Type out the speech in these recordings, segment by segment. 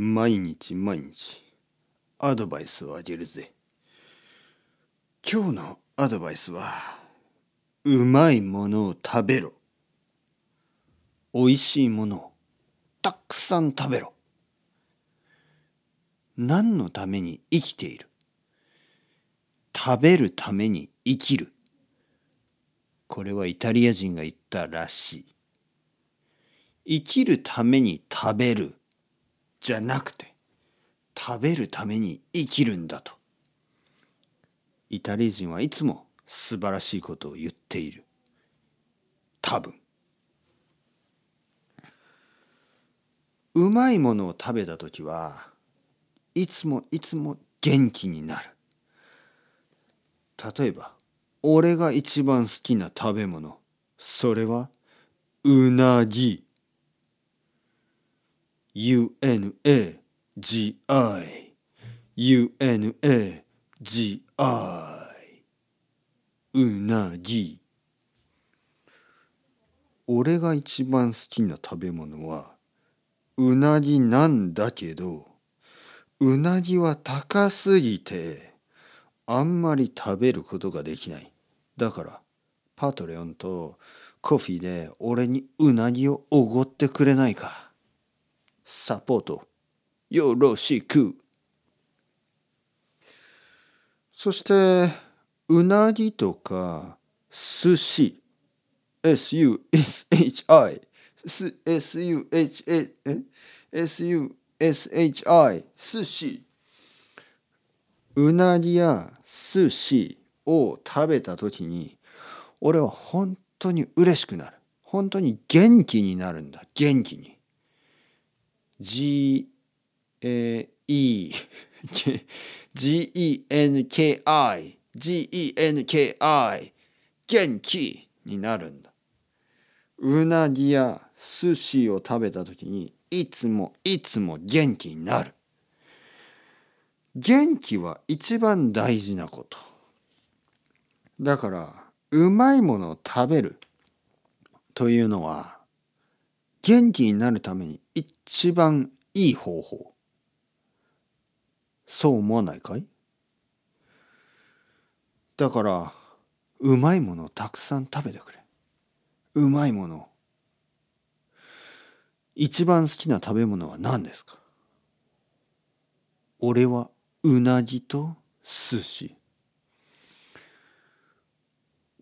毎日毎日アドバイスをあげるぜ。今日のアドバイスはうまいものを食べろ。おいしいものをたくさん食べろ。何のために生きている？食べるために生きる。これはイタリア人が言ったらしい。生きるために食べる。じゃなくて食べるために生きるんだと。イタリア人はいつも素晴らしいことを言っている。多分。うまいものを食べた時はいつもいつも元気になる。例えば俺が一番好きな食べ物。それはうなぎ。UNAGI UNAGI うなぎ。俺が一番好きな食べ物はうなぎなんだけどうなぎは高すぎてあんまり食べることができない。だからパトレオンとコフィで俺にうなぎをおごってくれないか。サポート。よろしく。そしてうなぎとか寿司。SUSHI SUSHI 寿司。うなぎや寿司を食べた時に俺は本当に嬉しくなる。本当に元気になるんだ。元気に。G A E G E N K I G E N K I 元気になるんだ。うなぎや寿司を食べた時にいつもいつも元気になる。元気は一番大事なこと。だからうまいものを食べるというのは元気になるために一番いい方法。そう思わないかい？だからうまいものをたくさん食べてくれ。うまいもの。一番好きな食べ物は何ですか？俺はうなぎと寿司。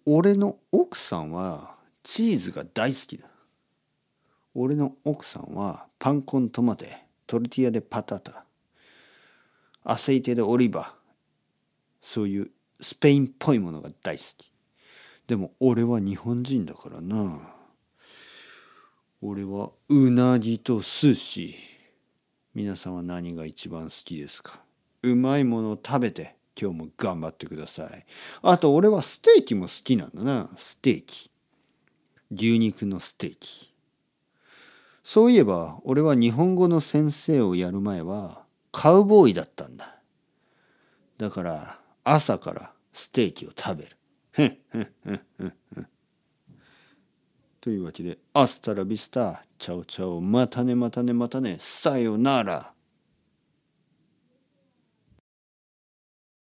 俺の奥さんはチーズが大好きだ。俺の奥さんはパンコントマテトルティアでパタタ。アセイテでオリバそういうスペインっぽいものが大好き。でも俺は日本人だからな。俺はうなぎと寿司。皆さんは何が一番好きですか？うまいものを食べて今日も頑張ってください。あと俺はステーキも好きなんだな。ステーキ。牛肉のステーキ。そういえば俺は日本語の先生をやる前はカウボーイだったんだ。だから朝からステーキを食べる。というわけで、アスタラビスタ、チャオチャオ、またねまたねまたね、さよなら。